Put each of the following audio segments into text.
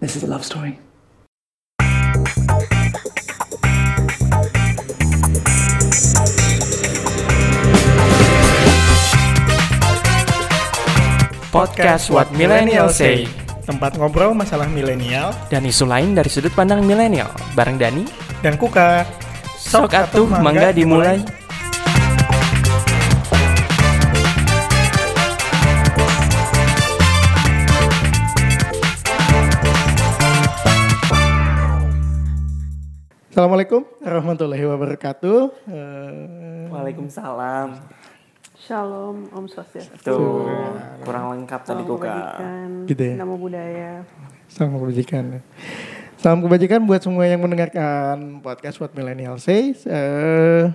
This is a love story. Podcast What Millennial Say Tempat ngobrol masalah milenial dan isu lain dari sudut pandang milenial bareng Dani. dan Kuka. Sok atuh mangga dimulai. Assalamualaikum warahmatullahi wabarakatuh. Eh, Waalaikumsalam. Shalom, Om Swastiastu. Tuh, kurang lengkap tadi Kuka. kebajikan, Gitu ya? Namo budaya. salam kebajikan. Salam kebajikan buat semua yang mendengarkan podcast What Millennial Says. Eh,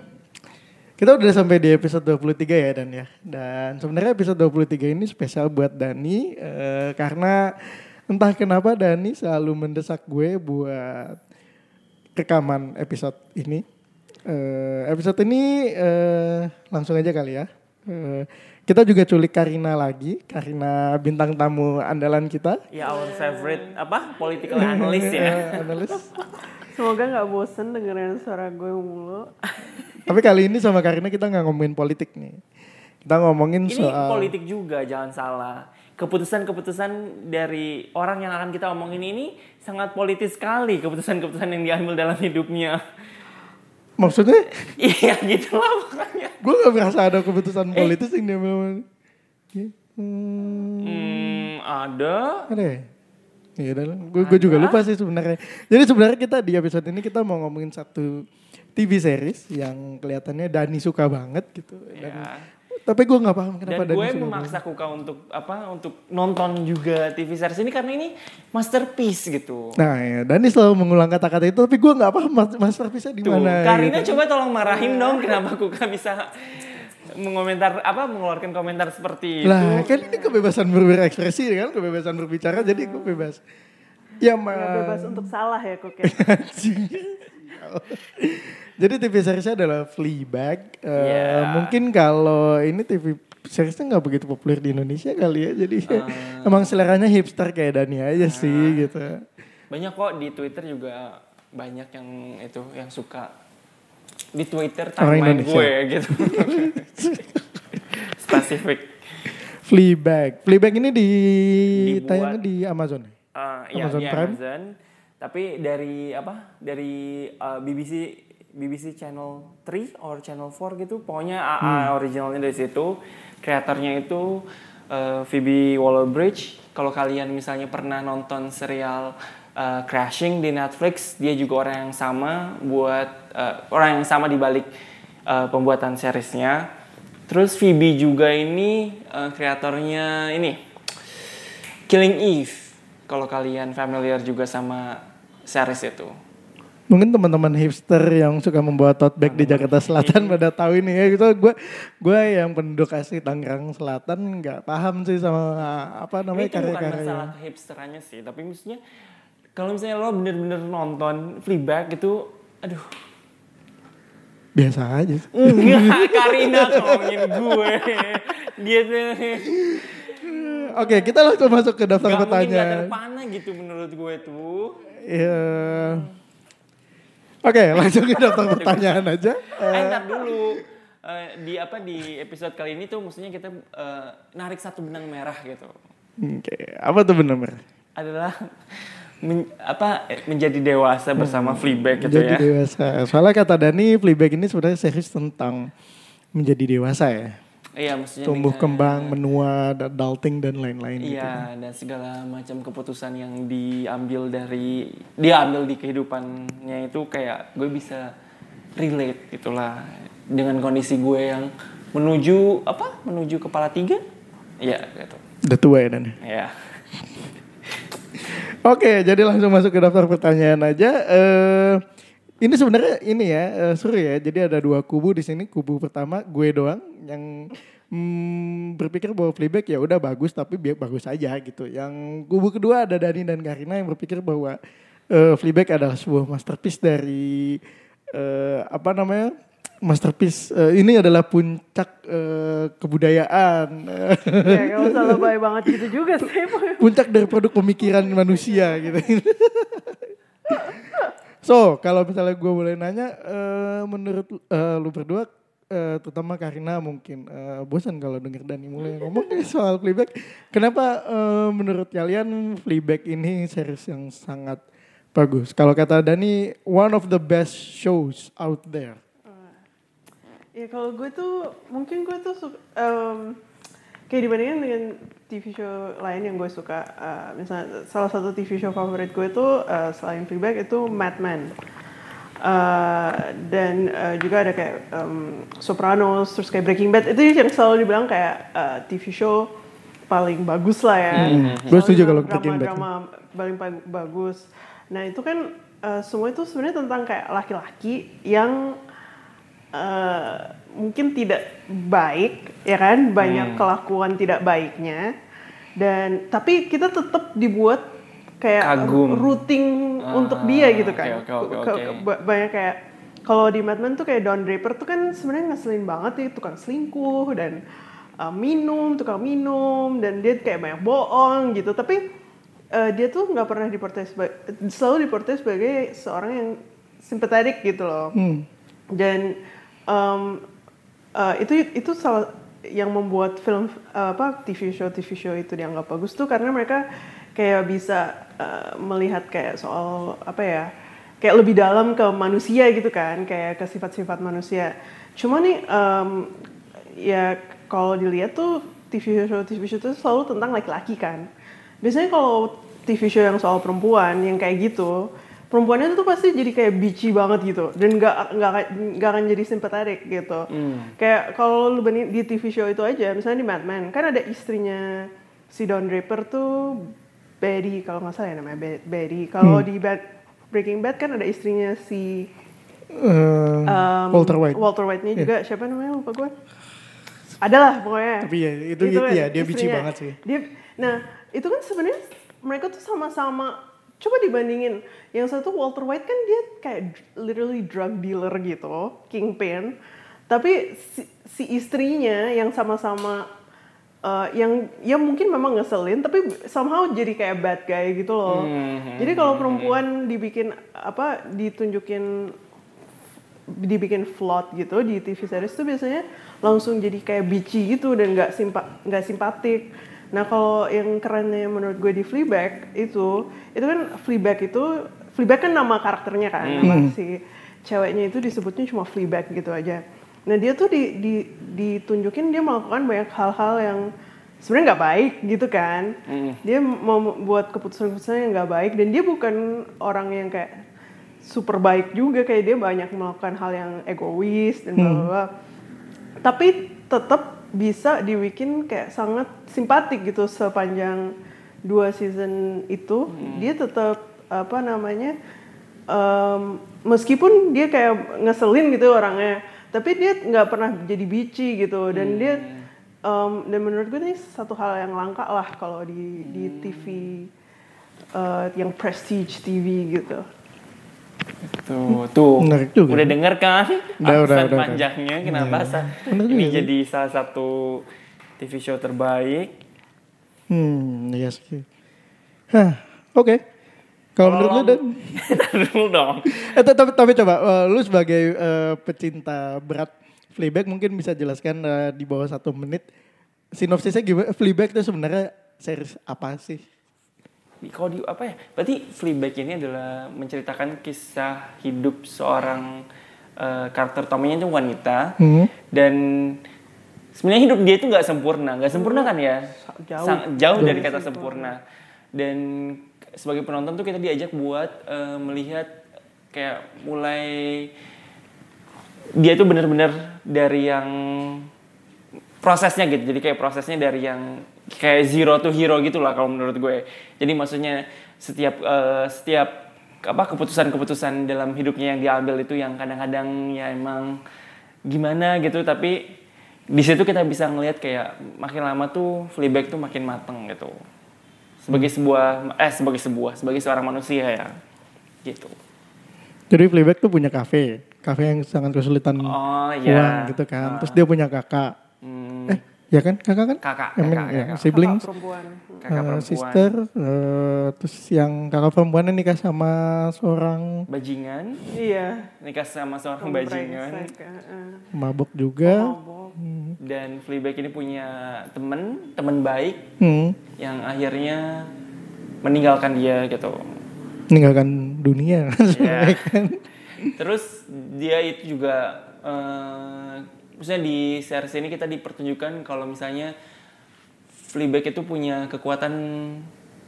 kita udah sampai di episode 23 ya Dan ya. Dan sebenarnya episode 23 ini spesial buat Dani eh, karena entah kenapa Dani selalu mendesak gue buat rekaman episode ini. Eh, episode ini eh, langsung aja kali ya. Eh, kita juga culik Karina lagi, Karina bintang tamu andalan kita. Ya our favorite apa political analyst ya. Analis. Semoga nggak bosen dengerin suara gue mulu. Tapi kali ini sama Karina kita nggak ngomongin politik nih. Kita ngomongin Ini soal politik juga jangan salah. Keputusan-keputusan dari orang yang akan kita omongin ini sangat politis sekali keputusan-keputusan yang diambil dalam hidupnya. maksudnya Iya gitu lah makanya. gue gak merasa ada keputusan politis yang dia bilang. Hmm, Hmm, ada. ada ya? Iya gue gue juga lupa sih sebenarnya. Jadi sebenarnya kita di episode ini kita mau ngomongin satu TV series yang kelihatannya Dani suka banget gitu. Dan, Ya. Tapi gue nggak paham kenapa Dan gue memaksa Kuka untuk apa? Untuk nonton juga TV series ini karena ini masterpiece gitu. Nah ya, Dani selalu mengulang kata-kata itu tapi gue nggak paham mas- masterpiece-nya di mana. Karina gitu. coba tolong marahin dong kenapa Kuka bisa mengomentar apa mengeluarkan komentar seperti itu. Lah kan ini kebebasan berekspresi kan, kebebasan berbicara jadi gue bebas. Ya ma. Nggak bebas untuk salah ya kok ya. Anjing. Jadi TV seriesnya adalah Fleabag. Eh, Yeah. Mungkin kalau ini TV seriesnya nggak begitu populer di Indonesia kali ya. Jadi Ah. emang seleranya hipster kayak Dani aja sih gitu. Banyak kok di Twitter juga banyak yang itu yang suka di Twitter timeline Indonesia. gue gitu. Spesifik. Fleabag. Fleabag ini di tayangnya di Amazon. ya? Uh, ya, Amazon di Prime? Amazon. Tapi dari apa? Dari uh, BBC BBC Channel 3 or Channel 4 gitu. Pokoknya uh, Hmm. originalnya dari situ. Kreatornya itu uh, Phoebe Waller-Bridge. Kalau kalian misalnya pernah nonton serial uh, Crashing di Netflix, dia juga orang yang sama buat uh, orang yang sama di balik uh, pembuatan seriesnya. Terus Phoebe juga ini uh, kreatornya ini Killing Eve. Kalau kalian familiar juga sama series itu. Mungkin teman-teman hipster yang suka membawa tote bag di Jakarta Selatan pada tahu ini ya gitu. Gue gue yang penduduk asli Tangerang Selatan nggak paham sih sama apa namanya itu bukan karya-karya. masalah hipsterannya sih, tapi maksudnya kalau misalnya lo bener-bener nonton Fleabag itu, aduh, Biasa aja. enggak Karina ngomongin gue, dia tuh Oke, kita langsung masuk ke daftar nggak mungkin nggak pertanyaan. terpana gitu menurut gue tuh. Iya. Oke, langsung ke daftar pertanyaan aja. Eh, ntar dulu. Eh, di apa di episode kali ini tuh maksudnya kita eh, narik satu benang merah gitu. Oke, apa tuh benar? adalah men- apa eh, menjadi dewasa bersama Fleabag gitu Menjadi ya. dewasa. Soalnya kata Dani, Fleabag ini sebenarnya series tentang menjadi dewasa ya. Iya, maksudnya Tumbuh dengan- kembang, menua, adulting dan lain-lain gitu. Iya, dan segala macam keputusan yang diambil dari diambil di kehidupannya itu kayak gue bisa relate gitulah dengan kondisi gue yang menuju apa? Menuju kepala tiga? Iya, gitu. Udah tua ya Dani. Iya. Oke, jadi langsung masuk ke daftar pertanyaan aja. Eh ini sebenarnya ini ya eh, seru ya. Jadi ada dua kubu di sini. Kubu pertama gue doang yang mm, berpikir bahwa Fleabag ya udah bagus tapi biar bagus aja gitu. Yang kubu kedua ada Dani dan Karina yang berpikir bahwa eh Fleabag adalah sebuah masterpiece dari eh apa namanya masterpiece. Eh, ini adalah puncak eh, kebudayaan. ya kalau salah baik banget gitu juga sih. puncak dari produk pemikiran manusia gitu. so, kalau misalnya gue boleh nanya, eh, menurut eh, lu berdua, eh, terutama Karina mungkin eh, bosan kalau denger Dani mulai ngomong soal Fleabag. Kenapa eh, menurut kalian Fleabag ini series yang sangat bagus? Kalau kata Dani, one of the best shows out there. Ya kalau gue tuh mungkin gue tuh suka, em, kayak dibandingkan dengan TV show lain yang gue suka, eh, misalnya salah satu TV show favorit gue tuh eh, selain Fleabag itu Mad Men. Eh, dan eh, juga ada kayak em, Sopranos, terus kayak Breaking Bad itu yang selalu dibilang kayak eh, TV show paling bagus lah ya. Gue setuju kalau Breaking Bad. drama paling bagus. Nah itu kan eh, semua itu sebenarnya tentang kayak laki-laki yang eh, mungkin tidak baik, ya kan? Banyak kelakuan tidak baiknya. Dan tapi kita tetap dibuat kayak Kagum. rooting Ah, untuk dia gitu kan. Ke- oke. ke- ba- banyak kayak kalau di Mad Men tuh kayak Don Draper tuh kan sebenarnya ngeselin banget ya tukang selingkuh dan uh, minum tukang minum dan dia kayak banyak bohong gitu tapi uh, dia tuh nggak pernah diportray selalu diportray sebagai seorang yang simpatetik gitu loh Hmm. dan um, uh, itu itu salah yang membuat film uh, apa TV show TV show itu dianggap bagus tuh karena mereka kayak bisa uh, melihat kayak soal apa ya kayak lebih dalam ke manusia gitu kan kayak ke sifat-sifat manusia. Cuma nih um, ya kalau dilihat tuh TV show TV show itu selalu tentang laki-laki kan. Biasanya kalau TV show yang soal perempuan yang kayak gitu perempuannya itu tuh pasti jadi kayak bitchy banget gitu. Dan nggak nggak akan- nggak akan jadi sympathetic gitu. Kayak kalau lu banding di TV show itu aja misalnya di Mad Men kan ada istrinya si Don Draper tuh Betty kalau nggak salah ya namanya Be- Betty. Kalau di Bad- Breaking Bad kan ada istrinya si Eh, um, Walter White. Walter White-nya juga. Siapa namanya? Lupa gue adalah pokoknya. Tapi ya, itu- itu kan ya, dia bitchy istrinya. banget sih. dia nah itu kan sebenarnya mereka tuh sama-sama coba dibandingin yang satu Walter White kan dia kayak literally drug dealer gitu kingpin. Tapi si, si istrinya yang sama-sama uh, yang ya mungkin memang ngeselin tapi somehow jadi kayak bad guy gitu loh. Jadi kalau perempuan dibikin apa ditunjukin dibikin flawed gitu di TV series tuh biasanya langsung jadi kayak bitchy gitu dan nggak simpa nggak simpatik. Nah kalau yang kerennya menurut gue di Fleabag itu itu kan Fleabag itu Fleabag kan nama karakternya kan nama si ceweknya itu disebutnya cuma Fleabag gitu aja. Nah dia tuh di, di, ditunjukin dia melakukan banyak hal-hal yang sebenarnya nggak baik gitu kan. Dia mau buat keputusan-keputusan yang nggak baik dan dia bukan orang yang kayak super baik juga kayak dia banyak melakukan hal yang egois dan bla bla bla. Tapi tetap bisa dibikin kayak sangat simpatik gitu sepanjang dua season itu. Dia tetap apa namanya em, meskipun dia kayak ngeselin gitu orangnya tapi dia nggak pernah jadi bitchy gitu. Dan dia em, dan menurut gue ini satu hal yang langka lah kalau di di TV eh, yang prestige TV gitu Tuh, tuh. Menarik juga. Udah denger kan? Udah, udah, udah, panjangnya kenapa sa- Bener ini juga sih. jadi salah satu TV show terbaik. Hmm, iya sih. Hah, oke. Kalau menurut lu dan dulu dong. eh, tapi, tapi coba eh, lu sebagai eh, pecinta berat Fleabag mungkin bisa jelaskan eh, di bawah satu menit sinopsisnya gimana? Fleabag itu sebenarnya series apa sih? Kalau di apa ya? Berarti Fleabag ini adalah menceritakan kisah hidup seorang eh, karakter utamanya itu wanita Hmm. dan sebenarnya hidup dia itu nggak sempurna, nggak sempurna kan ya? Jauh. Sang- jauh dari kata sempurna. Dan sebagai penonton tuh kita diajak buat eh, melihat kayak mulai dia tuh benar-benar dari yang prosesnya gitu. Jadi kayak prosesnya dari yang kayak zero to hero gitu lah kalau menurut gue. Jadi maksudnya setiap eh, setiap apa keputusan-keputusan dalam hidupnya yang diambil itu yang kadang-kadang ya emang gimana gitu tapi di situ kita bisa ngelihat kayak makin lama tuh Fleabag tuh makin mateng gitu. Sebagai sebuah eh sebagai sebuah sebagai seorang manusia ya. Gitu. Jadi Fleabag tuh punya kafe. kafe yang sangat kesulitan Oh uang iya. gitu kan. Terus dia punya kakak. Hmm, Eh, ya kan? Kakak kan? kakak, I mean, kakak, ya, kakak, siblings. Kakak perempuan. kakak eh, perempuan. sister, eh, terus yang kakak perempuannya nikah sama seorang Bajingan, Iya. nikah sama seorang Brengsek, bajingan. heeh. mabok juga. Mabok. Dan Fleabag ini punya temen, temen baik Hmm, yang akhirnya meninggalkan dia gitu. meninggalkan dunia. Ya. Terus dia itu juga, eh maksudnya di series ini kita dipertunjukkan kalau misalnya Fleabag itu punya kekuatan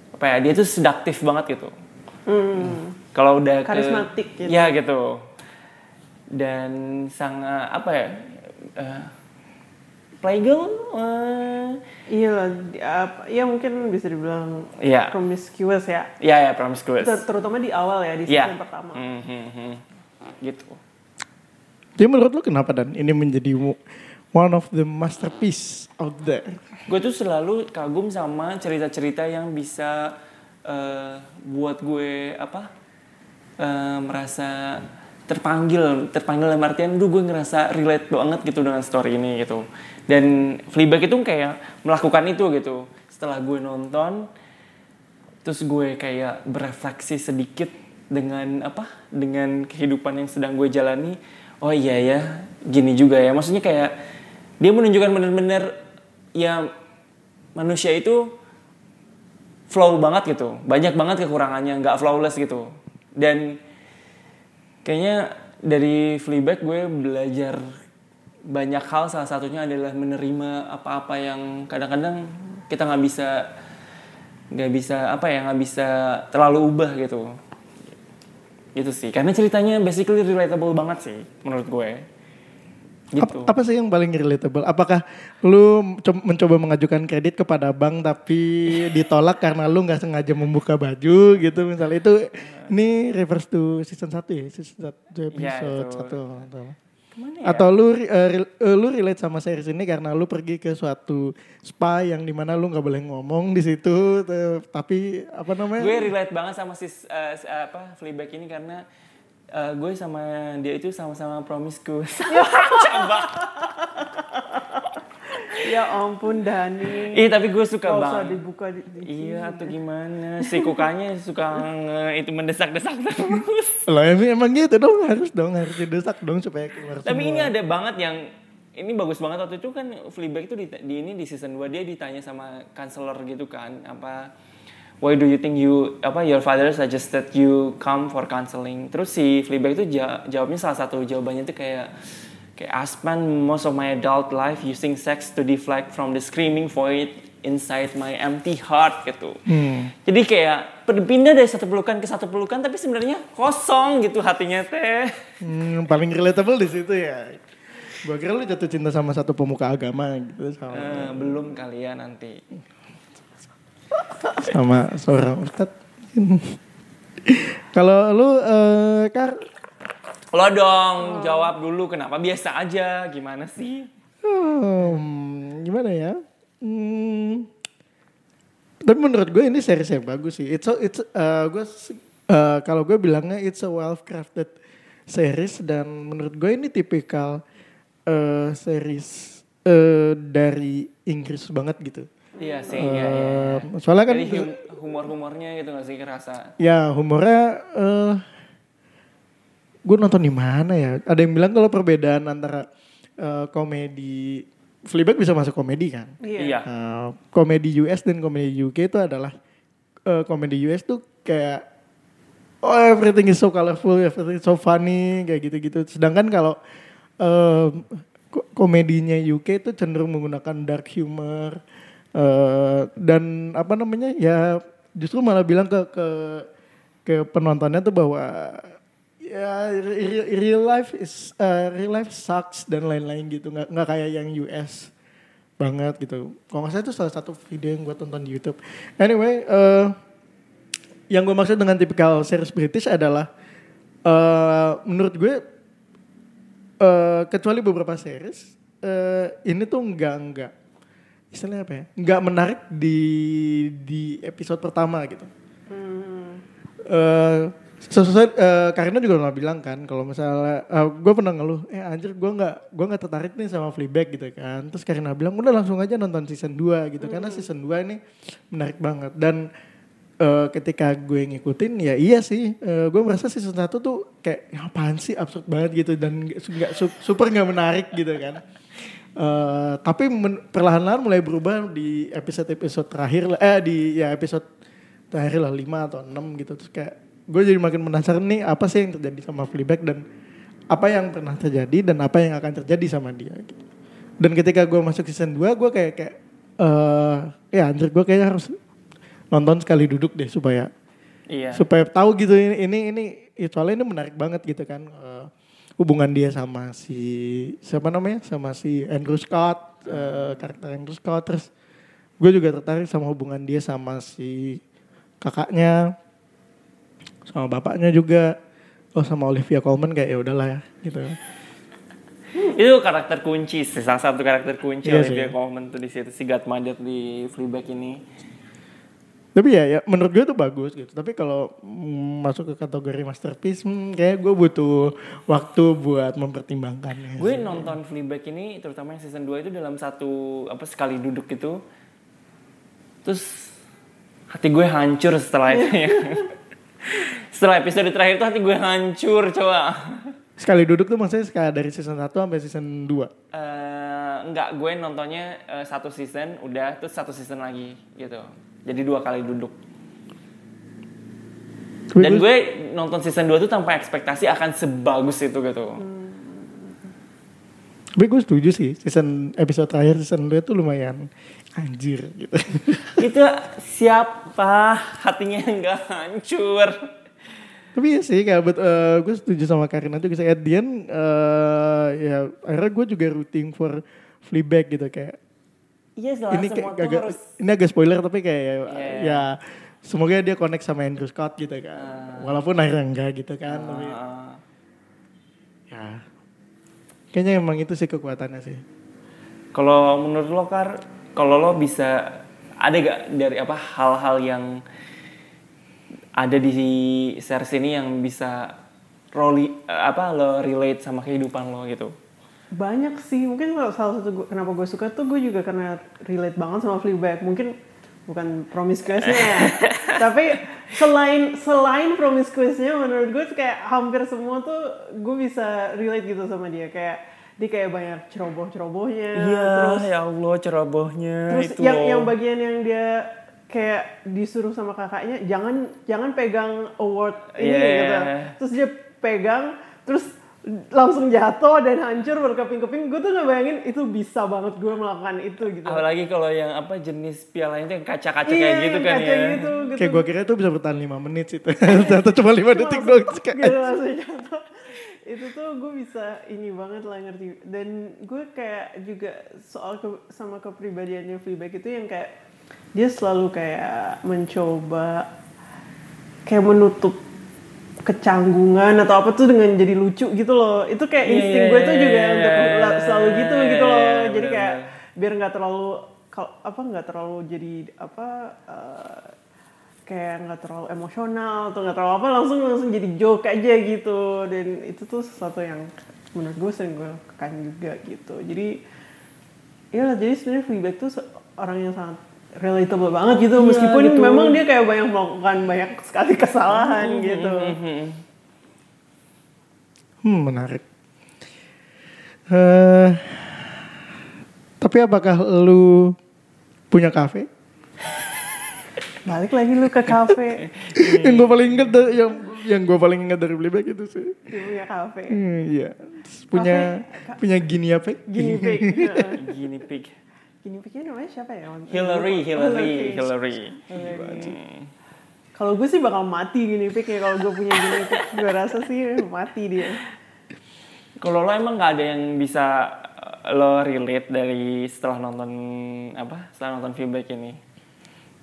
apa ya? Dia tuh sedaktif banget gitu. Hmm. Kalau udah ke- Karismatik gitu. Ya gitu. Dan sangat apa ya? eh, playgirl? eh, Iya lah, ya mungkin bisa dibilang Iya. promiscuous ya. Ya ya promiscuous. Ter- terutama di awal ya, di season pertama. Hmm, hmm, hmm. Gitu. Jadi menurut lu kenapa dan ini menjadi one of the masterpiece out there? Gue tuh selalu kagum sama cerita-cerita yang bisa eh, buat gue apa eh, merasa terpanggil, terpanggil dalam artian, duh gue ngerasa relate banget gitu dengan story ini gitu. Dan Fleabag itu kayak melakukan itu gitu. Setelah gue nonton, terus gue kayak berefleksi sedikit dengan apa dengan kehidupan yang sedang gue jalani oh iya ya gini juga ya. Maksudnya kayak dia menunjukkan bener-bener ya manusia itu flow banget gitu. Banyak banget kekurangannya nggak flawless gitu. Dan kayaknya dari Fleabag gue belajar banyak hal. Salah satunya adalah menerima apa-apa yang kadang-kadang kita nggak bisa nggak bisa apa ya nggak bisa terlalu ubah gitu gitu sih karena ceritanya basically relatable banget sih menurut gue. Gitu. Ap- apa sih yang paling relatable? Apakah lu co- mencoba mengajukan kredit kepada bank tapi ditolak karena lu nggak sengaja membuka baju gitu misalnya? Itu ini reverse to season 1 ya? Season 1 Ya, episode. 1 ya? atau lu eh, eh, lu relate sama series ini karena lu pergi ke suatu spa yang di mana lu nggak boleh ngomong di situ tapi apa namanya? Gue relate banget sama sis eh, s- apa Fleabag ini karena eh, gue sama dia itu sama-sama promiscuous coba Ya ampun Dani. Ih tapi gue suka Gak usah banget dibuka di, di Iya atau gimana si kukanya suka nge- itu mendesak-desak terus. Loh emang, emang gitu dong harus dong harus didesak dong supaya keluar Tapi semua. ini ada banget yang ini bagus banget waktu itu kan Fleabag itu di, di ini di season 2 dia ditanya sama counselor gitu kan apa why do you think you apa your father suggested you come for counseling terus si Fleabag itu ja- jawabnya salah satu jawabannya itu kayak kayak I spent most of my adult life using sex to deflect from the screaming void inside my empty heart gitu. Jadi kayak berpindah dari satu pelukan ke satu pelukan tapi sebenarnya kosong gitu hatinya teh. Hmm, paling relatable di situ ya. Gua kira lu jatuh cinta sama satu pemuka agama gitu sama, Eh, belum kali ya nanti. sama seorang ustad. Kalau lu eh Kar, Lo dong jawab dulu kenapa biasa aja gimana sih? hmm, gimana ya? Hmm, tapi menurut gue ini series yang bagus sih. It's a, it's eh, gue eh, kalau gue bilangnya it's a well crafted series dan menurut gue ini tipikal eh, series eh, dari Inggris banget gitu. Iya sih, iya, iya. Eh, soalnya kan Jadi hum- humor-humornya gitu gak sih kerasa? ya humornya eh gue nonton di mana ya? Ada yang bilang kalau perbedaan antara eh, komedi Fleabag bisa masuk komedi kan? Iya. Eh, komedi US dan komedi UK itu adalah eh, komedi US tuh kayak oh everything is so colorful, everything is so funny kayak gitu-gitu. Sedangkan kalau eh, ko- komedinya UK itu cenderung menggunakan dark humor eh, dan apa namanya ya justru malah bilang ke ke ke penontonnya tuh bahwa ya real, life is eh, real life sucks dan lain-lain gitu nggak nggak kayak yang US banget gitu. Kalau nggak salah itu salah satu video yang gue tonton di YouTube. Anyway, eh yang gue maksud dengan tipikal series British adalah eh menurut gue eh kecuali beberapa series eh ini tuh nggak nggak istilahnya apa ya nggak menarik di di episode pertama gitu. Hmm. Eh sesuai eh, Karina juga pernah bilang kan kalau misalnya gue pernah ngeluh eh anjir gue nggak gue nggak tertarik nih sama Fleabag gitu kan. Terus Karina bilang udah langsung aja nonton season 2 gitu. Karena season 2 ini menarik banget. Dan eh, ketika gue ngikutin ya iya sih eh, gue merasa season 1 tuh kayak "Ya apaan sih absurd banget gitu. Dan nggak su- nggak su- super nggak menarik gitu kan. Eh, tapi perlahan-lahan mulai berubah di episode-episode terakhir lah eh di ya episode terakhir lah 5 atau 6 gitu. Terus kayak gue jadi makin penasaran nih apa sih yang terjadi sama Fleabag dan apa yang pernah terjadi dan apa yang akan terjadi sama dia gitu. Dan ketika gue masuk season 2 gue kayak kayak eh ya anjir gue kayaknya harus nonton sekali duduk deh supaya Iya. supaya tahu gitu ini ini ini ya, soalnya ini menarik banget gitu kan eh, hubungan dia sama si siapa namanya sama si Andrew Scott eh, karakter Andrew Scott terus gue juga tertarik sama hubungan dia sama si kakaknya sama bapaknya juga oh sama Olivia Colman kayak ya udahlah ya gitu Itu karakter kunci, sih, salah satu karakter kunci Iya Olivia sih. Colman tuh di situ si Godmother di Fleabag ini. tapi ya, ya menurut gue tuh bagus gitu tapi kalau masuk ke kategori masterpiece hmm, kayak gue butuh waktu buat mempertimbangkannya Gue nonton Fleabag ini terutama yang season 2 itu dalam satu apa sekali duduk gitu. Terus hati gue hancur setelah itu ya. setelah episode terakhir itu hati gue hancur coba. sekali duduk tuh maksudnya sekali dari season 1 sampai season 2 Eh, enggak, gue nontonnya eh, satu season, udah terus satu season lagi gitu. Jadi dua kali duduk. Dan gue- gue nonton season 2 tuh tanpa ekspektasi akan sebagus itu gitu. Tapi gue setuju sih, season episode terakhir season 2 tuh lumayan anjir gitu. itu siapa hatinya yang nggak hancur? Tapi ya sih kayak bet- eh, gue setuju sama Karina juga sih. At the end, eh, ya akhirnya gue juga rooting for Fleabag gitu kayak. Iya, setelah ini semua kayak tuh agak, harus ini agak spoiler tapi kayak ya, Iya. ya semoga dia connect sama Andrew Scott gitu kan. Walaupun akhirnya enggak gitu kan. tapi Ah, ya kayaknya emang itu sih kekuatannya sih. kalau menurut lo kar, kalau lo bisa ada gak dari apa hal-hal yang ada di series ini yang bisa roli apa lo relate sama kehidupan lo gitu? Banyak sih, mungkin kalau salah satu gua- kenapa gue suka tuh gue juga karena relate banget sama Fleabag. Mungkin bukan promiscuousnya ya. Tapi selain selain promiscuousnya menurut gue kayak hampir semua tuh gue bisa relate gitu sama dia. Kayak dia kayak banyak ceroboh-cerobohnya. terus ya Allah cerobohnya terus itu yang loh. yang bagian yang dia kayak disuruh sama kakaknya jangan jangan pegang award ini Yeah. gitu. Terus dia pegang terus langsung jatuh dan hancur berkeping-keping. Gue tuh ngebayangin itu bisa banget gue melakukan itu gitu. Apalagi kalau yang apa jenis pialanya itu yang kaca-kaca Iya, kayak gitu kan kaca ya. Gitu, gitu. Kayak gue kira itu bisa bertahan 5 menit sih. Ternyata cuma 5 detik doang. Gitu langsung jatuh. itu tuh gue bisa ini banget lah ngerti dan gue kayak juga soal ke, sama kepribadiannya Fleabag itu yang kayak dia selalu kayak mencoba kayak menutup kecanggungan atau apa tuh dengan jadi lucu gitu loh. Itu kayak Iya, insting iya, gue tuh iya, juga iya, untuk la- selalu gitu iya, gitu loh. iya, jadi kayak benar-benar. biar nggak terlalu apa nggak terlalu jadi apa eh, kayak nggak terlalu emosional atau nggak terlalu apa langsung langsung jadi joke aja gitu. Dan itu tuh sesuatu yang menurut gue sering gue lakukan juga gitu. Jadi ya jadi sebenarnya Fleabag tuh orang yang sangat relatable banget gitu Iya, meskipun gitu. memang dia kayak banyak melakukan banyak sekali kesalahan gitu Hmm, menarik. eh tapi apakah lu punya kafe? balik lagi lu ke kafe yang gue paling inget dari, yang yang gue paling inget dari Fleabag itu sih. dia punya kafe Hmm, iya. Terus punya punya gini apa? gini pig Gini pig. Gini pignya namanya siapa ya Hillary, Hillary, Hillary. Kalau gue sih bakal mati gini ya kalau gue punya gini. Gue rasa sih mati dia. Kalau lo emang nggak ada yang bisa uh, lo relate dari setelah nonton apa? Setelah nonton Fleabag ini?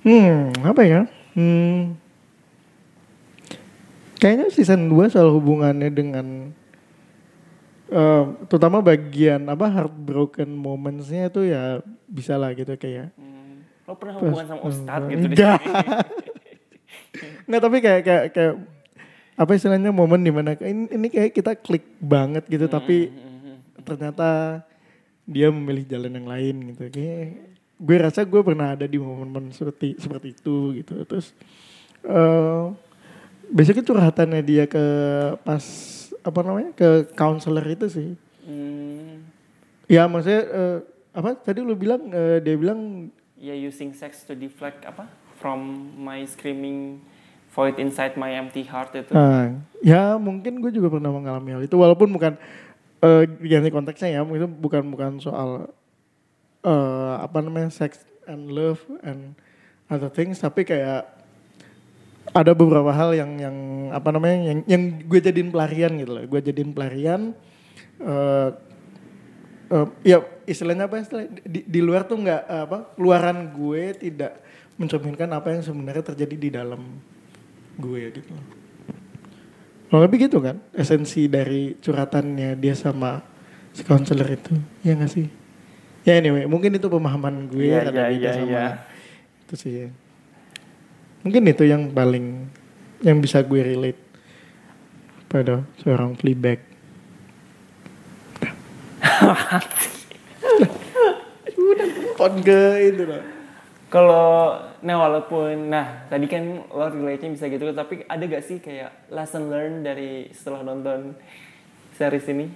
Hmm, apa ya? Hmm. Kayaknya season 2 soal hubungannya dengan eh, terutama bagian apa heartbroken momentsnya itu ya bisa lah gitu kayak. Hmm, lo pernah hubungan sama Ustadz eh, gitu di enggak. Enggak tapi kayak kayak kayak apa istilahnya momen di mana ini, ini kayak kita klik banget gitu tapi ternyata dia memilih jalan yang lain gitu. Kayak gue rasa gue pernah ada di momen-momen seperti seperti itu gitu. Terus eh basically curhatannya dia ke pas apa namanya ke counselor itu sih Hmm, ya maksudnya eh, apa tadi lu bilang eh, dia bilang ya using sex to deflect apa from my screaming void inside my empty heart itu. Nah, ya mungkin gue juga pernah mengalami hal itu walaupun bukan eh ganti konteksnya ya, itu bukan bukan soal eh apa namanya sex and love and other things tapi kayak ada beberapa hal yang yang apa namanya yang yang gue jadiin pelarian gitu loh. Gue jadiin pelarian eh eh, ya istilahnya apa istilah di, di luar tuh nggak eh, apa keluaran gue tidak mencerminkan apa yang sebenarnya terjadi di dalam gue gitu. Kalau lebih gitu kan esensi dari curhatannya dia sama si counselor itu ya nggak sih? Ya anyway mungkin itu pemahaman gue iya, beda iya, sama iya. itu sih. ya. Mungkin itu yang paling yang bisa gue relate pada seorang Fleabag. Udah telepon ke itu loh. Kalau nah walaupun nah tadi kan lo relate-nya bisa gitu tapi ada gak sih kayak lesson learn dari setelah nonton series ini?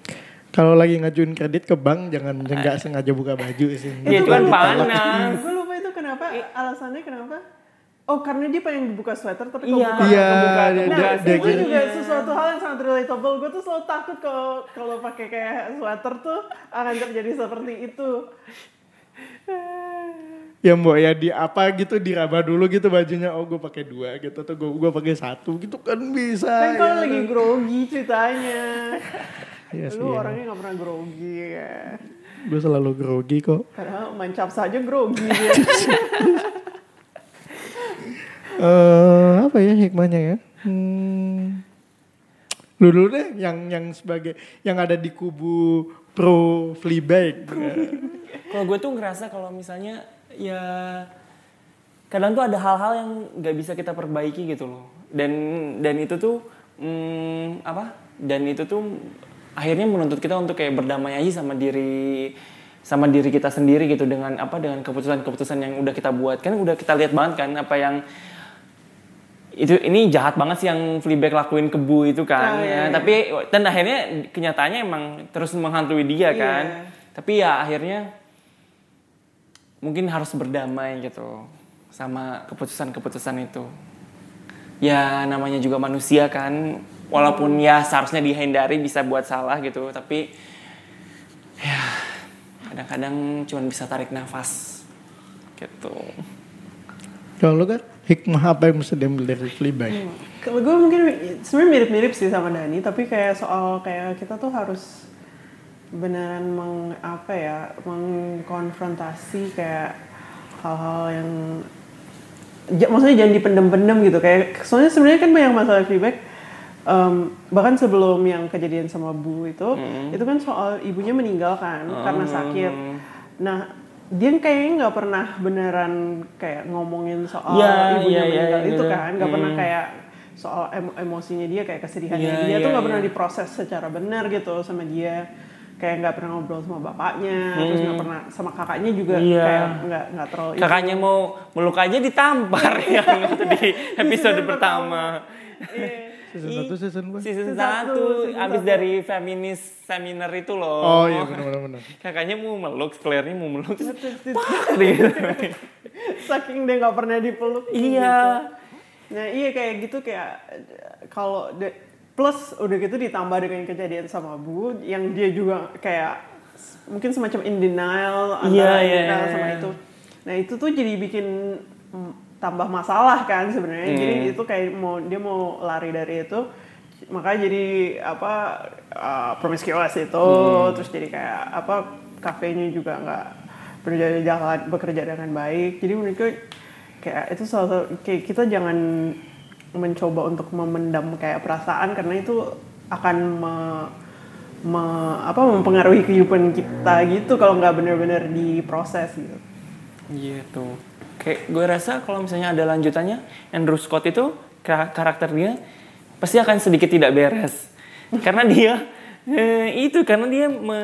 Kalau lagi ngajuin kredit ke bank jangan nggak sengaja buka baju sih. Iya itu kan panas. Gue lupa itu kenapa, alasannya kenapa? Oh karena dia pengen buka sweater tapi Iya. kebuka. Iya, kebuka, dia- kebuka. dia- dia itu juga sesuatu hal yang sangat relatable. Gue tuh selalu takut kalau kalau pakai kayak sweater tuh akan terjadi seperti itu. Ya mbok ya di apa gitu diraba dulu gitu bajunya oh gue pakai dua gitu atau gue gue pakai satu gitu kan bisa. Kan kalau ya. lagi grogi ceritanya. Iya sih, Lu ya. orangnya gak pernah grogi ya. Gue selalu grogi kok. Padahal mancap saja grogi dia. eh apa ya hikmahnya ya? Hmm. Lu dulu deh yang yang sebagai yang ada di kubu pro Fleabag. Kalau gue tuh ngerasa kalau misalnya ya kadang tuh ada hal-hal yang nggak bisa kita perbaiki gitu loh. Dan dan itu tuh hmm, apa? Dan itu tuh akhirnya menuntut kita untuk kayak berdamai aja sama diri sama diri kita sendiri gitu dengan apa dengan keputusan-keputusan yang udah kita buat kan udah kita lihat banget kan apa yang itu ini jahat banget sih yang Fleabag lakuin ke Bu itu kan iya, ya. iya. tapi dan akhirnya kenyataannya emang terus menghantui dia kan Iya. tapi ya akhirnya mungkin harus berdamai gitu sama keputusan-keputusan itu ya namanya juga manusia kan walaupun ya seharusnya dihindari bisa buat salah gitu tapi ya kadang-kadang cuma bisa tarik nafas gitu Kalau lu kan hikmah apa yang bisa diambil dari Fleabag? Kalau gue mungkin sebenarnya mirip-mirip sih sama Dani, tapi kayak soal kayak kita tuh harus beneran meng apa ya mengkonfrontasi kayak hal-hal yang ja- maksudnya jangan dipendem-pendem gitu. Kayak soalnya sebenarnya kan banyak masalah feedback em, bahkan sebelum yang kejadian sama Bu itu itu kan soal ibunya meninggal kan karena sakit. Nah dia kayaknya nggak pernah beneran kayak ngomongin soal Iya, ibunya iya, meninggal itu gitu. kan nggak pernah Hmm. kayak soal emo- emosinya dia kayak kesedihannya Iya, dia tuh iya, nggak pernah iya. diproses secara benar gitu sama dia kayak nggak pernah ngobrol sama bapaknya terus nggak pernah sama kakaknya juga Hmm. Iya. kayak nggak nggak terlalu itu. kakaknya mau meluk aja ditampar yang itu di episode season pertama. Iya. Season satu, season berapa? Season Season satu, satu, season abis satu. dari feminis seminar itu loh. Oh iya benar benar. Kakaknya mau meluk, Claire-nya mau meluk. gitu. saking dia nggak pernah dipeluk Iya. gitu. nah iya kayak gitu kayak kalau plus udah gitu ditambah dengan kejadian sama Bu yang dia juga kayak mungkin semacam in denial antara Iya, iya, denial iya. sama itu nah itu tuh jadi bikin tambah masalah kan sebenarnya jadi Hmm. itu kayak mau dia mau lari dari itu makanya jadi apa uh, promiscuous itu Hmm. terus jadi kayak apa kafenya juga nggak berjalan jalan bekerja dengan baik jadi menurutku kayak itu salah satu kayak kita jangan mencoba untuk memendam kayak perasaan karena itu akan me- me- apa mempengaruhi kehidupan kita gitu kalau nggak benar-benar diproses gitu Gitu. Kayak gue rasa kalau misalnya ada lanjutannya, Andrew Scott itu kar- karakter dia pasti akan sedikit tidak beres karena dia eh, itu karena dia me,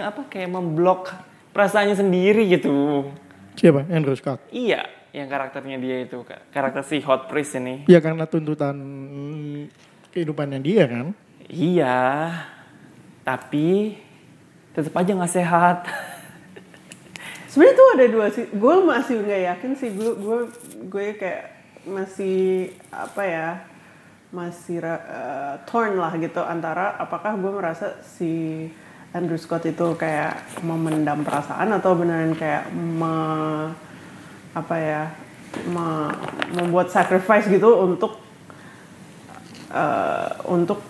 apa kayak memblok perasaannya sendiri gitu Siapa? Andrew Scott. iya yang karakternya dia itu karakter si hot priest ini Ya karena tuntutan kehidupannya dia kan. iya tapi tetap aja nggak sehat Sebenarnya tuh ada dua sih. Gue masih nggak yakin sih. Gue gue gue kayak masih apa ya? Masih eh, torn lah gitu antara apakah gue merasa si Andrew Scott itu kayak memendam perasaan atau beneran kayak me, apa ya? me- membuat sacrifice gitu untuk eh, untuk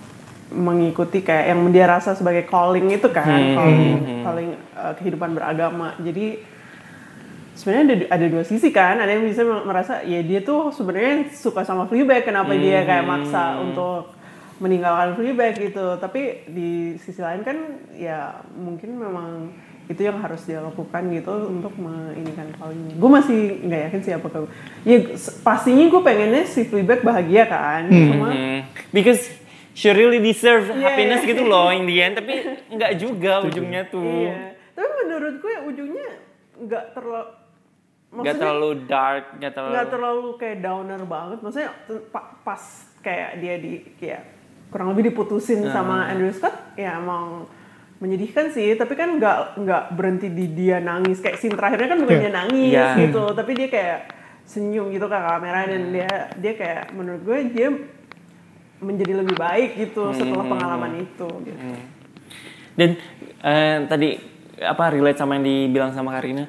mengikuti kayak yang dia rasa sebagai calling itu kan calling calling eh, kehidupan beragama. Jadi sebenarnya ada ada dua sisi kan. Ada yang bisa merasa ya dia tuh sebenarnya suka sama Fleabag kenapa dia kayak maksa untuk meninggalkan Fleabag gitu. Tapi di sisi lain kan ya mungkin memang itu yang harus dia lakukan gitu untuk menginikan calling. Gue masih nggak yakin sih apakah ya pastinya gue pengennya si Fleabag bahagia kan. Cuma Hmm, because she really deserve Iya, happiness iya. gitu loh in the end tapi nggak juga ujungnya tuh Iya. Tapi menurut gue ujungnya nggak terlalu nggak terlalu dark nggak terlalu, nggak terlalu kayak downer banget. Maksudnya pa- pas kayak dia di kayak kurang lebih diputusin Ah. sama Andrew Scott ya emang menyedihkan sih tapi kan nggak nggak berhenti di dia nangis kayak scene terakhirnya kan bukan dia nangis Iya. gitu tapi dia kayak senyum gitu ke kamera dan dia dia kayak menurut gue dia menjadi lebih baik gitu setelah Hmm. pengalaman itu gitu. dan eh, tadi apa relate sama yang dibilang sama Karina.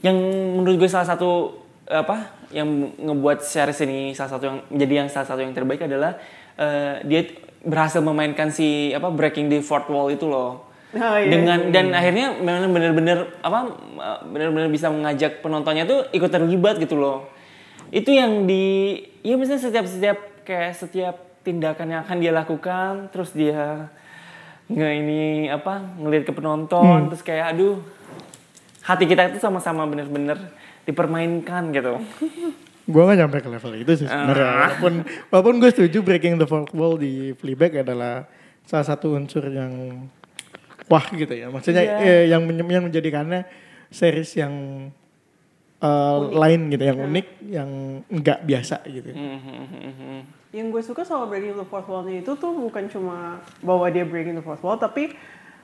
Yang menurut gue salah satu apa yang ngebuat series ini salah satu yang menjadi yang salah satu yang terbaik adalah eh, dia berhasil memainkan si apa breaking the fourth wall itu loh. Oh, iya, dengan dan akhirnya memang benar-benar apa benar-benar bisa mengajak penontonnya tuh ikut terlibat gitu loh. Itu yang di ya misalnya setiap setiap kayak setiap tindakan yang akan dia lakukan terus dia nggak ini apa ngelihat ke penonton terus kayak aduh hati kita itu sama-sama bener-bener dipermainkan gitu Gue gak nyampe ke level itu sih sebenarnya. Ah. Walaupun, walaupun gue setuju breaking the fourth wall di Fleabag adalah salah satu unsur yang wah gitu ya. Maksudnya Iya. eh, yang, yang menjadikannya series yang eh, lain gitu, yang unik, yang nggak biasa gitu. Yang gue suka sama Breaking the Fourth Wall itu tuh bukan cuma bahwa dia breaking the fourth wall, tapi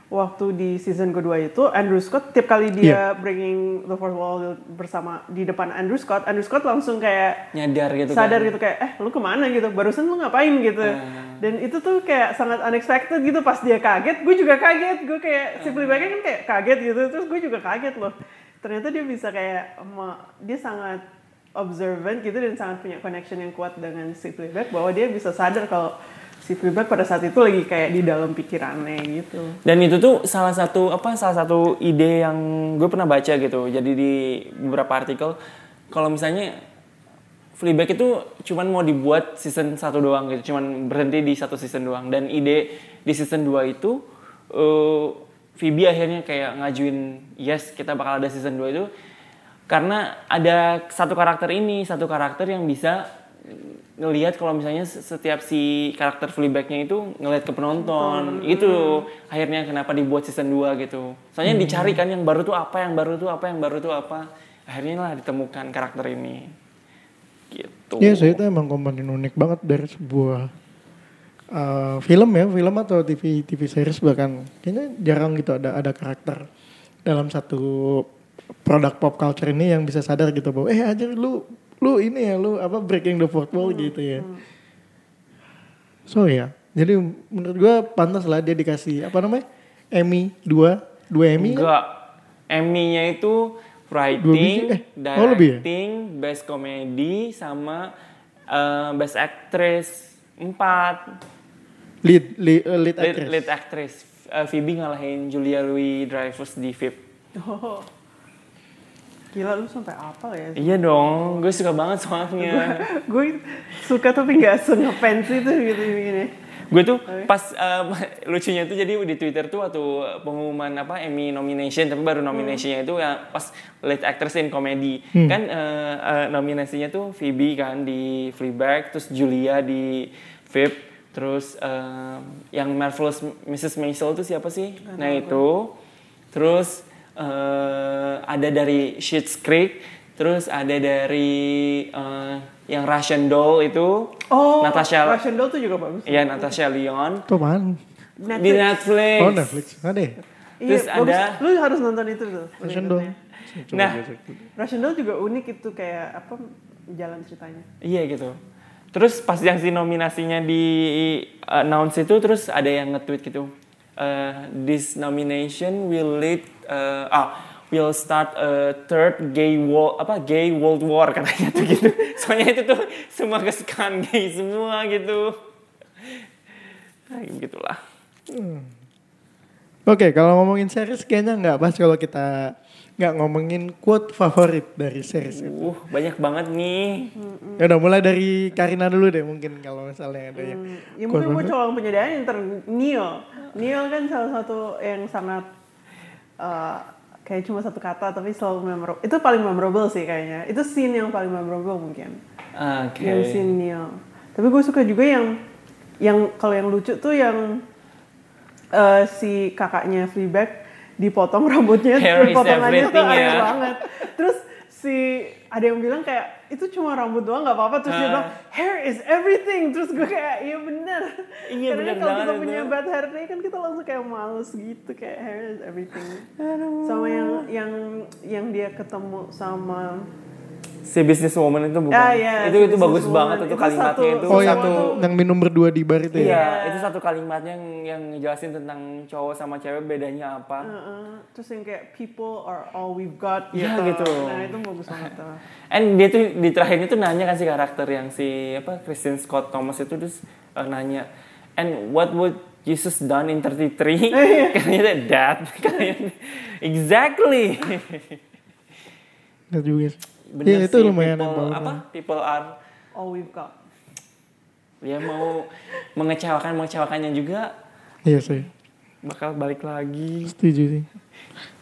waktu di season kedua itu Andrew Scott tiap kali dia breaking the fourth wall bersama di depan Andrew Scott, Andrew Scott langsung kayak nyadar gitu sadar kan. gitu kayak eh lu ke mana gitu? Barusan lu ngapain? gitu. Dan itu tuh kayak sangat unexpected gitu pas dia kaget gue juga kaget gue kayak si Fleabag kan kayak kaget gitu terus gue juga kaget loh. Ternyata dia bisa kayak dia sangat observant gitu dan sangat punya connection yang kuat dengan si Fleabag bahwa dia bisa sadar kalau si Fleabag pada saat itu lagi kayak di dalam pikirannya gitu. Dan itu tuh salah satu apa salah satu ide yang gue pernah baca gitu. Jadi di beberapa artikel kalau misalnya Fleabag itu cuman mau dibuat season satu doang gitu cuman berhenti di satu season doang. Dan ide di season 2 itu eh, Phoebe akhirnya kayak ngajuin yes kita bakal ada season 2 itu karena ada satu karakter ini satu karakter yang bisa ngelihat kalau misalnya setiap si karakter Fleabag-nya itu ngelihat ke penonton itu akhirnya kenapa dibuat season 2 gitu. Soalnya dicari kan yang baru tuh apa yang baru tuh apa yang baru tuh apa. Akhirnya lah ditemukan karakter ini. Gitu. Iya sih itu emang komponen unik banget dari sebuah uh, film ya, film atau TV TV series bahkan. Kayaknya jarang gitu ada ada karakter dalam satu produk pop culture ini yang bisa sadar gitu bahwa eh aja lu lu ini ya lu apa breaking the fourth wall gitu ya. So ya, jadi menurut gua pantas lah dia dikasih apa namanya Emmy dua dua Emmy kan? enggak Emmy-nya itu Dua biji, writing, eh, oh lebih ya? directing, best comedy sama eh, best actress empat lead lead, uh, lead lead, actress. lead actress Eh, Phoebe ngalahin Julia Louis Dreyfus di VIP oh gila lu sampai apal ya? Iya dong gue suka banget soalnya. Gue suka tapi nggak se-ngefans itu gitu gini. Gue tuh pas eh, lucunya tuh jadi di Twitter tuh waktu pengumuman apa Emmy nomination tapi baru nominationnya itu ya pas lead actress in comedy. Kan eh, eh, nominasinya tuh Phoebe kan di Fleabag terus Julia di VIP Terus eh, yang Marvelous Mrs. Maisel itu siapa sih? Nah itu. Terus eh, ada dari Schitt's Creek. Terus ada dari eh, yang Russian Doll itu. Oh, Natasha. Russian Doll tuh juga bagus. Iya Natasha Lyon. Tuh apaan? Di Netflix. Oh Netflix. Ada ya? Iya, Terus bagus. ada- Lu harus nonton itu tuh. Fashion Doll. berikutnya. Coba Nah. Russian Doll juga unik itu kayak apa jalan ceritanya. Iya gitu. Terus pas yang si nominasinya di announce itu terus ada yang nge-tweet gitu. Eh, this nomination will lead eh, ah will start a third gay war apa gay world war katanya tuh gitu. Soalnya itu tuh semua kesukaan gay semua gitu. Nah, gitulah. Oke, kalau ngomongin series kayaknya nggak pas kalau kita nggak ngomongin quote favorit dari series itu. Uh, banyak banget nih. Ya udah mulai dari Karina dulu deh mungkin kalau misalnya ada yang Ya mungkin gue coba penyediaan inter Neil. Neil kan salah satu yang sangat uh, kayak cuma satu kata tapi selalu memorable. Itu paling memorable sih kayaknya. Itu scene yang paling memorable mungkin. Oke. Yang scene Neil. Tapi gue suka juga yang yang kalau yang lucu tuh yang uh, si kakaknya Fleabag dipotong rambutnya Hair terus is potongannya tuh aneh ya. banget. Terus si ada yang bilang kayak itu cuma rambut doang nggak apa-apa. Terus dia Ah. bilang hair is everything. Terus gue kayak iya bener. Iya, karena bener kalau kita banget punya bad hair day kan kita langsung kayak males gitu kayak hair is everything. Sama yang yang yang dia ketemu sama Si business woman itu bukan. Ah, iya, itu si itu bagus businesswoman. banget itu Itu kalimatnya satu- itu. Oh yang satu yang minum berdua di bar itu ya? Iya, itu satu kalimatnya yang yang ngejelasin tentang cowok sama cewek bedanya apa. Heeh. terus yang kayak people are all we've got Iya, gitu. gitu. nah itu bagus banget tuh And dia tuh di terakhirnya tuh nanya kan si karakter yang si apa Christian Scott Thomas itu terus eh, nanya, and what would Jesus done in 33? Katanya that. Katanya, exactly. Nggak juga. sih. Bener Iya itu sih, lumayan people, emang. apa? People are all we've got dia mau mengecewakan mengecewakannya juga Iya sih. bakal balik lagi. Setuju sih.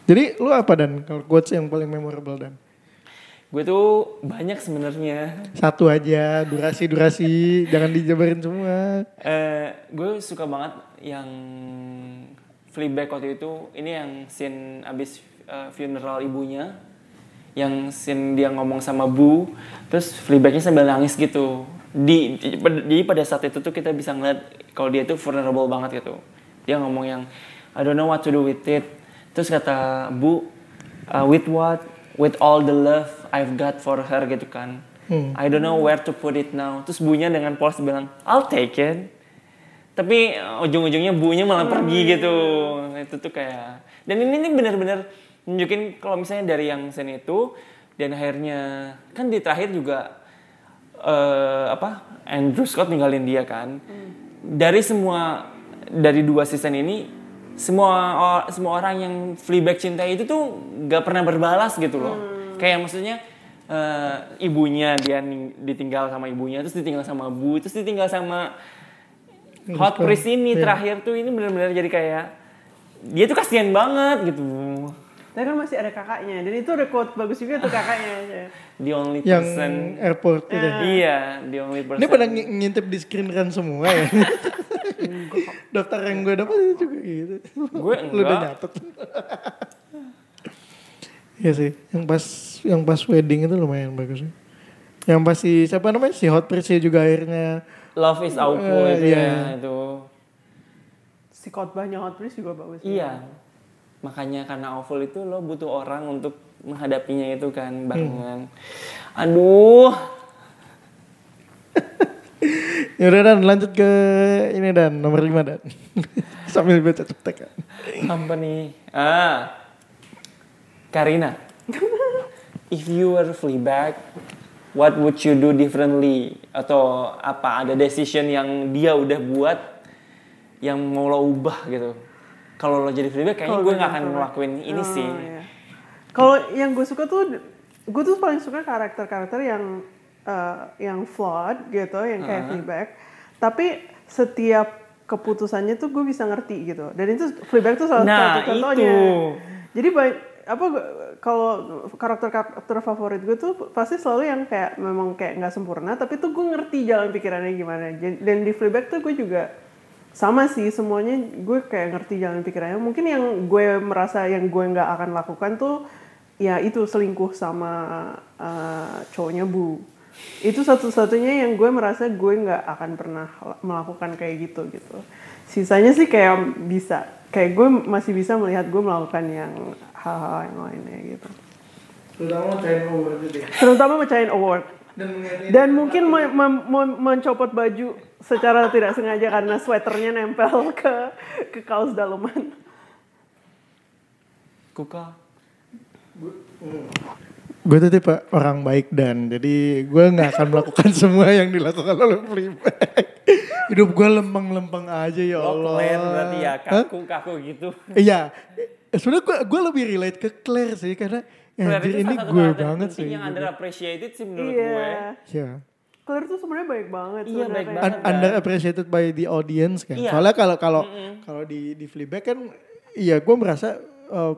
Jadi lu apa dan kalau quotes yang paling memorable dan? Gue tuh banyak sebenarnya. Satu aja, durasi durasi, jangan dijabarin semua. Eh, gue suka banget yang Fleabag waktu itu. Ini yang scene abis eh, funeral ibunya. Yang scene dia ngomong sama Bu. Terus Fleabagnya sambil nangis gitu. Di, di- jadi pada saat itu tuh kita bisa ngeliat kalau dia tuh vulnerable banget gitu. Dia ngomong yang I don't know what to do with it. Terus kata Bu, "Uh, with what? With all the love I've got for her gitu kan. I don't know where to put it now. Terus bunya dengan polos bilang, I'll take it. Tapi uh, ujung-ujungnya bunya malah pergi gitu. Itu tuh kayak dan ini nih bener-bener nunjukin kalau misalnya dari yang scene itu dan akhirnya kan di terakhir juga eh apa Andrew Scott ninggalin dia kan. Dari semua dari dua season ini semua or- semua orang yang Fleabag cintai itu tuh gak pernah berbalas gitu loh. Kayak maksudnya eh, ibunya dia ditinggal sama ibunya, terus ditinggal sama Bu, terus ditinggal sama Hot Priest ini terakhir tuh ini benar-benar jadi kayak dia tuh kasihan banget gitu. Tapi kan masih ada kakaknya dan itu ada quote bagus juga tuh kakaknya The only Yang person. airport itu. Iya, the only person. Ini pada ng- ngintip di screen run semua ya. Daftar yang gue dapat itu juga gitu. Gue Lu udah enggak. nyatet. Iya sih, yang pas yang pas wedding itu lumayan bagus sih. Yang pas si siapa namanya si Hot Priest juga akhirnya Love is awful Eh, itu iya. ya itu. si khotbahnya Hot Priest juga bagus Iya. Makanya karena awful itu lo butuh orang untuk menghadapinya itu kan barengan. Aduh. Ya udah dan lanjut ke ini dan nomor 5 dan. Sambil baca cetek kan. Apa nih? Ah. Karina. If you were Fleabag, what would you do differently? Atau apa ada decision yang dia udah buat yang mau lo ubah gitu? Kalau lo jadi Fleabag kayaknya gue nggak akan ngelakuin ini Oh, sih. iya. Kalau yang gue suka tuh, gue tuh paling suka karakter-karakter yang eh, yang flawed gitu, yang kayak Fleabag. Tapi setiap keputusannya tuh gue bisa ngerti gitu. Dan itu Fleabag tuh salah Nah, satu contohnya. itu. Jadi ba- apa kalau karakter-karakter favorit gue tuh pasti selalu yang kayak memang kayak nggak sempurna tapi tuh gue ngerti jalan pikirannya gimana dan di Fleabag tuh gue juga sama sih semuanya gue kayak ngerti jalan pikirannya. Mungkin yang gue merasa yang gue nggak akan lakukan tuh ya itu selingkuh sama uh, cowoknya bu. Itu satu-satunya yang gue merasa gue nggak akan pernah melakukan kayak gitu gitu. Sisanya sih kayak bisa kayak gue masih bisa melihat gue melakukan yang hal-hal yang lainnya gitu. Terutama mecahin award gitu terutama mecahin award Dan mungkin me- me- me- mencopot baju secara tidak sengaja karena sweaternya nempel ke ke kaos daleman Kuka. Gue tuh tipe orang baik dan jadi gue nggak akan melakukan semua yang dilakukan oleh Fleabag. Hidup gue lempeng-lempeng aja ya Oh, Allah. Claire berarti ya kaku-kaku gitu. Iya. Sebenarnya gue gue lebih relate ke Claire sih karena ya, Claire anjir itu ini salah satu gue banget sih. yang underappreciated sih menurut iya gue. Iya. Claire tuh sebenarnya baik banget Iya, baik sebenarnya. banget. Un- underappreciated by the audience kan. Iya. Soalnya kalau kalau kalau di di Fleabag kan iya gue merasa uh,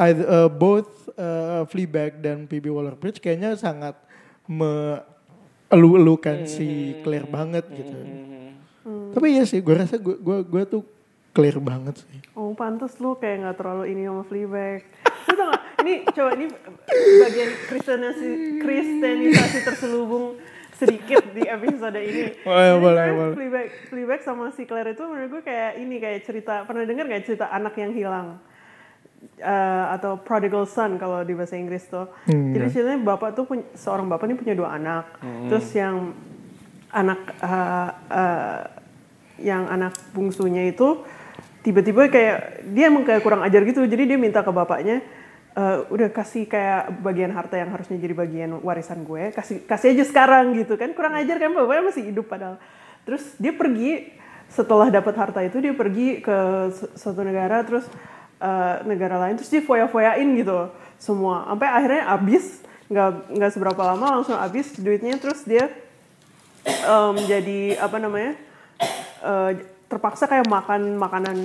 either, uh, both uh, Fleabag dan Phoebe Waller-Bridge kayaknya sangat melu-elukan si Claire banget gitu. Tapi iya sih, gue rasa gue gue gue tuh Claire banget sih. Oh pantas lu kayak nggak terlalu ini sama Fleabag. Lu tau gak? Ini coba ini bagian kristenisasi, kristenisasi terselubung sedikit di episode ini. Boleh, Jadi boleh, boleh. Fleabag, Fleabag sama si Claire itu menurut gue kayak ini kayak cerita pernah dengar nggak cerita anak yang hilang Eh, atau prodigal son kalau di bahasa Inggris tuh. Hmm, Jadi ceritanya bapak tuh punya, seorang bapak ini punya dua anak. Terus yang anak eh, eh, yang anak bungsunya itu tiba-tiba kayak dia emang kayak kurang ajar gitu. Jadi dia minta ke bapaknya "Eh, udah kasih kayak bagian harta yang harusnya jadi bagian warisan gue kasih kasih aja sekarang gitu kan. Kurang ajar kan bapaknya masih hidup padahal. Terus dia pergi setelah dapat harta itu dia pergi ke su- suatu negara terus eh, negara lain terus dia foya-foyain gitu semua. Sampai akhirnya habis nggak nggak seberapa lama langsung habis duitnya terus dia em, jadi apa namanya eh, terpaksa kayak makan makanan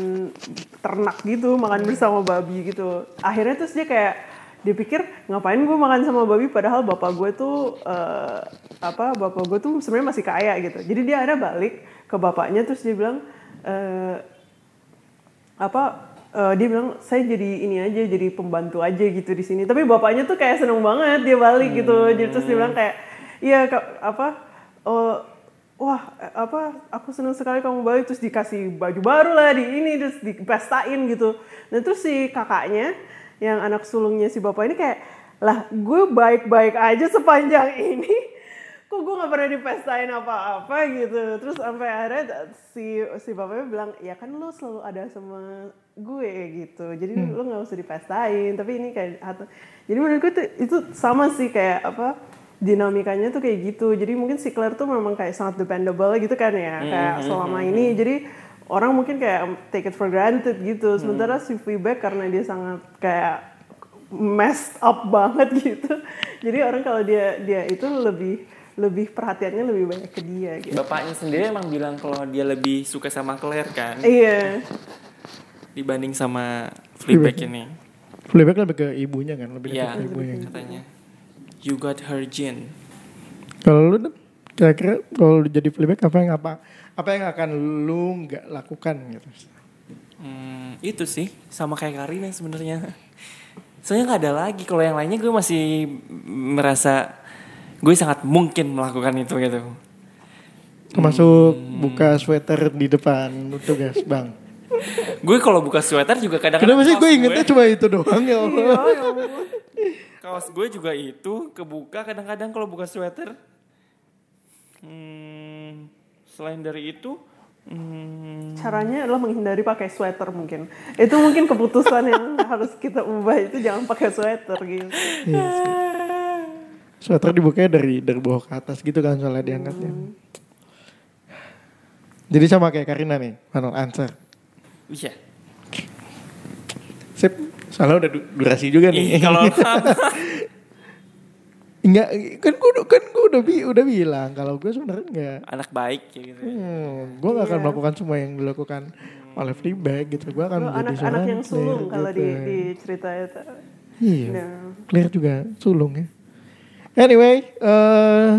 ternak gitu makan bersama babi gitu. Akhirnya terus dia kayak dia pikir ngapain gue makan sama babi padahal bapak gue tuh eh, apa bapak gue tuh sebenarnya masih kaya gitu. Jadi dia ada balik ke bapaknya terus dia bilang eh, apa eh, dia bilang saya jadi ini aja jadi pembantu aja gitu di sini. Tapi bapaknya tuh kayak seneng banget dia balik gitu. Jadi terus dia bilang kayak iya apa oh wah eh, apa aku seneng sekali kamu balik terus dikasih baju baru lah di ini terus dipestain gitu. Dan terus si kakaknya yang anak sulungnya si bapak ini kayak lah gue baik-baik aja sepanjang ini kok gue nggak pernah dipestain apa-apa gitu. Terus sampai akhirnya si si bapaknya bilang ya kan lo selalu ada sama gue gitu. Jadi lo nggak usah dipestain tapi ini kayak atau jadi menurut gue tuh, itu sama sih kayak apa dinamikanya tuh kayak gitu. Jadi mungkin si Claire tuh memang kayak sangat dependable gitu kan ya kayak selama ini. jadi orang mungkin kayak take it for granted gitu. Sementara si Fleabag karena dia sangat kayak messed up banget gitu. Jadi orang kalau dia dia itu lebih lebih perhatiannya lebih banyak ke dia gitu. Bapaknya sendiri emang bilang kalau dia lebih suka sama Claire kan? Iya. Dibanding sama Fleabag ini. Fleabag lebih ke ibunya kan, lebih Iya, ke ibunya. katanya. You got her gene. Kalau lu kira-kira kalau jadi Fleabag apa yang apa apa yang akan lu nggak lakukan gitu? Hmm, itu sih sama kayak Karina sebenarnya. Soalnya nggak ada lagi. Kalau yang lainnya gue masih merasa gue sangat mungkin melakukan itu gitu. Termasuk buka sweater di depan tugas bang. Gue kalau buka sweater juga kadang-kadang Kenapa sih gue ingetnya cuma itu doang ya Allah. Iya, kaos gue juga itu kebuka kadang-kadang kalau buka sweater. Hmm, selain dari itu, hmm, caranya adalah menghindari pakai sweater mungkin itu mungkin keputusan yang harus kita ubah itu jangan pakai sweater gitu Iya sih. Sweater dibukanya dari dari bawah ke atas gitu kan soalnya diangkatnya. Jadi sama kayak Karina nih, final answer. iya. Sip, soalnya udah du- durasi juga nih. Ih, kalau Enggak, kan gue udah kan gue udah, bi- udah bilang kalau gue sebenarnya enggak. anak baik ya gitu. Hmm, gue gak akan Iya. melakukan semua yang dilakukan oleh Fleabag gitu. Gue akan Lo menjadi anak-anak yang seorang sulung player kalau di, gitu. di cerita itu Iya. Nah, Clear juga sulung ya. Anyway, eh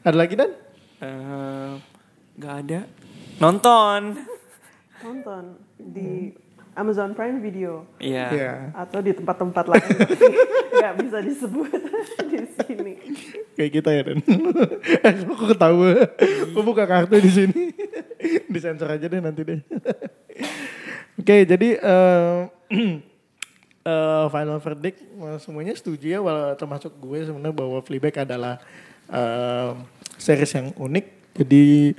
ada lagi dan? Eh, nggak ada. Nonton. nonton di Amazon Prime Video Iya. Iya. atau di tempat-tempat lain nggak bisa disebut di sini. Kayak kita ya dan. Aku ketawa. Aku buka kartu di sini. Disensor aja deh nanti deh. Oke, jadi eh eh, final verdict eh, semuanya setuju ya, walau termasuk gue sebenarnya bahwa Fleabag adalah eh, series yang unik. Jadi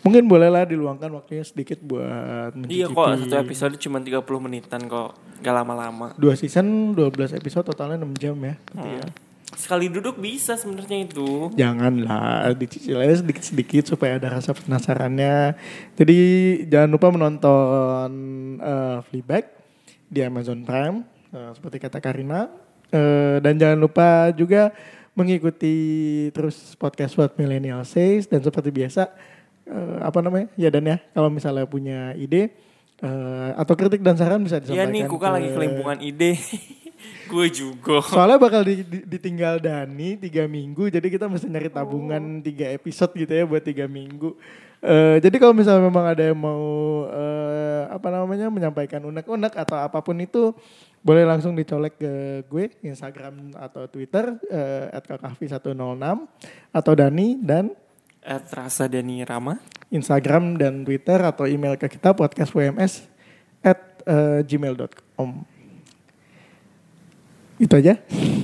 mungkin bolehlah diluangkan waktunya sedikit buat Iya mencicipi. kok satu episode cuma 30 menitan kok. Gak lama-lama. Dua season, 12 episode totalnya 6 jam ya. Berarti ya. Sekali duduk bisa sebenarnya itu. Janganlah, dicicil aja sedikit-sedikit supaya ada rasa penasarannya. Jadi jangan lupa menonton eh, Fleabag di Amazon Prime, eh, seperti kata Karina. Eh, dan jangan lupa juga mengikuti terus podcast What Millennial Says dan seperti biasa eh, apa namanya ya dan ya kalau misalnya punya ide eh, atau kritik dan saran bisa Iya disampaikan. nih, Kuka ke- lagi kelimpungan ide. Gue juga. Soalnya bakal di- di- ditinggal Dani tiga minggu, jadi kita mesti nyari tabungan tiga episode gitu ya buat tiga minggu. Eh, jadi kalau misalnya memang ada yang mau eh, apa namanya menyampaikan unek-unek atau apa pun itu, boleh langsung dicolek ke gue Instagram atau Twitter eh, @kakahvi106 atau Dani dan At Rasa Dani Rama. Instagram dan Twitter atau email ke kita podcastwms at eh, gmail.com. Itu aja.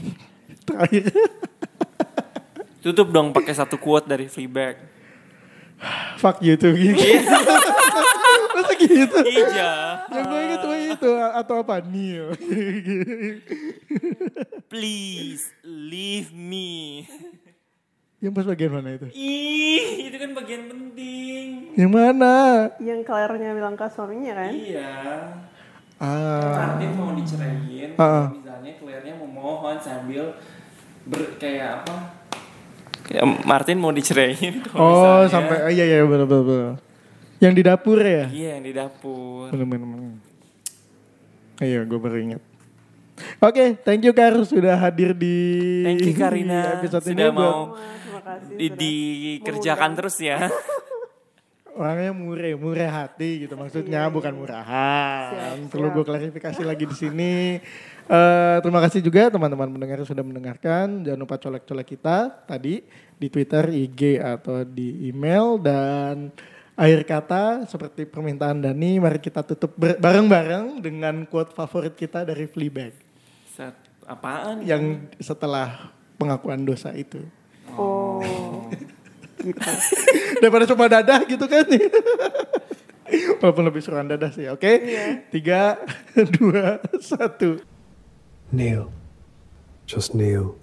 Terakhir. Tutup dong pakai satu quote dari Fleabag. Fuck you tuh gitu. Masa gitu? Iya. Yang gue inget itu atau apa Neo. Please leave me. Yang pas bagian mana itu? Ih, itu kan bagian penting. Yang mana? Yang Claire-nya bilang ke suaminya kan? Iya. Ah, Martin mau diceraiin, Ah. misalnya Claire-nya memohon sambil ber kayak apa? Kayak Martin mau diceraiin. kalau oh misalnya- sampai oh, iya iya benar benar. benar. Yang di dapur ya? Iya yang di dapur. Benar benar. Iya gue baru ingat. Oke, thank you Kar sudah hadir di Thank you Karina episode sudah ini mau kasih. di, dikerjakan terus ya. orangnya murah, murah hati gitu maksudnya bukan murahan. Siap, Perlu gue klarifikasi lagi di sini. Eh, terima kasih juga teman-teman pendengar yang sudah mendengarkan. Jangan lupa colek-colek kita tadi di Twitter, IG atau di email dan akhir kata seperti permintaan Dani, mari kita tutup bareng-bareng dengan quote favorit kita dari Fleabag Set, apaan? yang setelah pengakuan dosa itu. Oh, gitu. Daripada cuma dadah gitu kan. Walaupun lebih seruan dadah sih, oke? Tiga, dua, satu. Kneel. Just kneel.